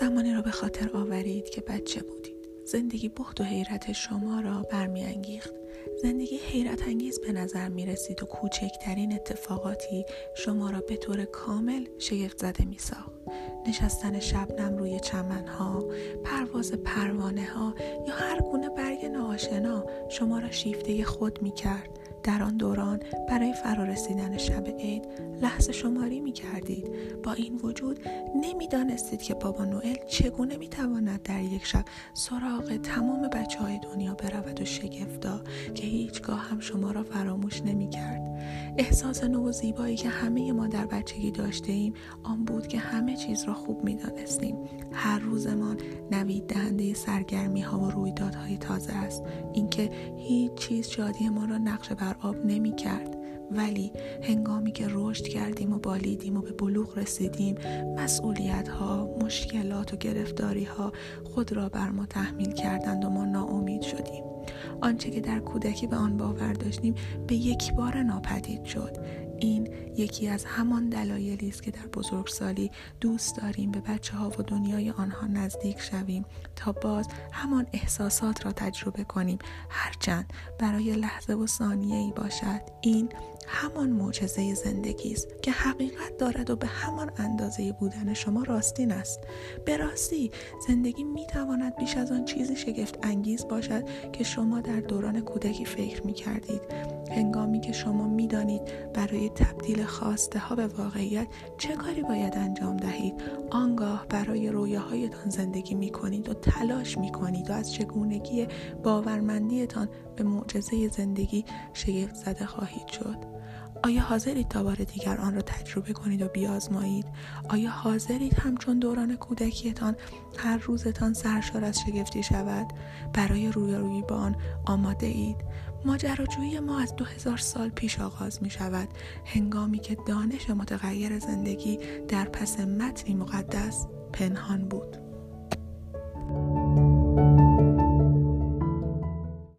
زمانی را به خاطر آورید که بچه بودید زندگی بخت و حیرت شما را برمیانگیخت زندگی حیرت انگیز به نظر می رسید و کوچکترین اتفاقاتی شما را به طور کامل شگفت زده می ساخت. نشستن شبنم روی چمنها، پرواز پروانه ها یا هر گونه برگ ناآشنا شما را شیفته خود می کرد. در آن دوران برای فرارسیدن شب عید لحظه شماری می کردید. با این وجود نمی‌دانستید که بابا نوئل چگونه می تواند در یک شب سراغ تمام بچه های دنیا برود و شگفتا که هیچگاه هم شما را فراموش نمی کرد. احساس نو و زیبایی که همه ما در بچگی داشته ایم آن بود که همه چیز را خوب می دانستیم. هر روزمان نوید دهنده سرگرمی ها و رویدادهای تازه است. اینکه هیچ چیز شادی ما را نقش بر آب نمی کرد. ولی هنگامی که رشد کردیم و بالیدیم و به بلوغ رسیدیم مسئولیت ها، مشکلات و گرفتاری ها خود را بر ما تحمیل کردند و ما ناامید شدیم. آنچه که در کودکی به آن باور داشتیم به یک بار ناپدید شد. این یکی از همان دلایلی است که در بزرگسالی دوست داریم به بچه ها و دنیای آنها نزدیک شویم تا باز همان احساسات را تجربه کنیم. هرچند برای لحظه و ثانیه ای باشد این همان معجزه زندگی است که حقیقت دارد و به همان اندازه بودن شما راستین است. به راستی زندگی می تواند بیش از آن چیزی شگفت انگیز باشد که شما در دوران کودکی فکر می کردید هنگامی که شما می دانید تبدیل خواسته ها به واقعیت چه کاری باید انجام دهید؟ آنگاه برای رویاهایتان زندگی می کنید و تلاش می کنید و از چگونگی باورمندیتان به معجزه زندگی شگفت زده خواهید شد. آیا حاضرید تا بار دیگر آن را تجربه کنید و بیازمایید؟ آیا حاضرید همچون دوران کودکیتان هر روزتان سرشار از شگفتی شود؟ برای رویارویی با آن آماده اید ماجراجویی ما از دو هزار سال پیش آغاز می شود. هنگامی که دانش متغیر زندگی در پس متنی مقدس پنهان بود.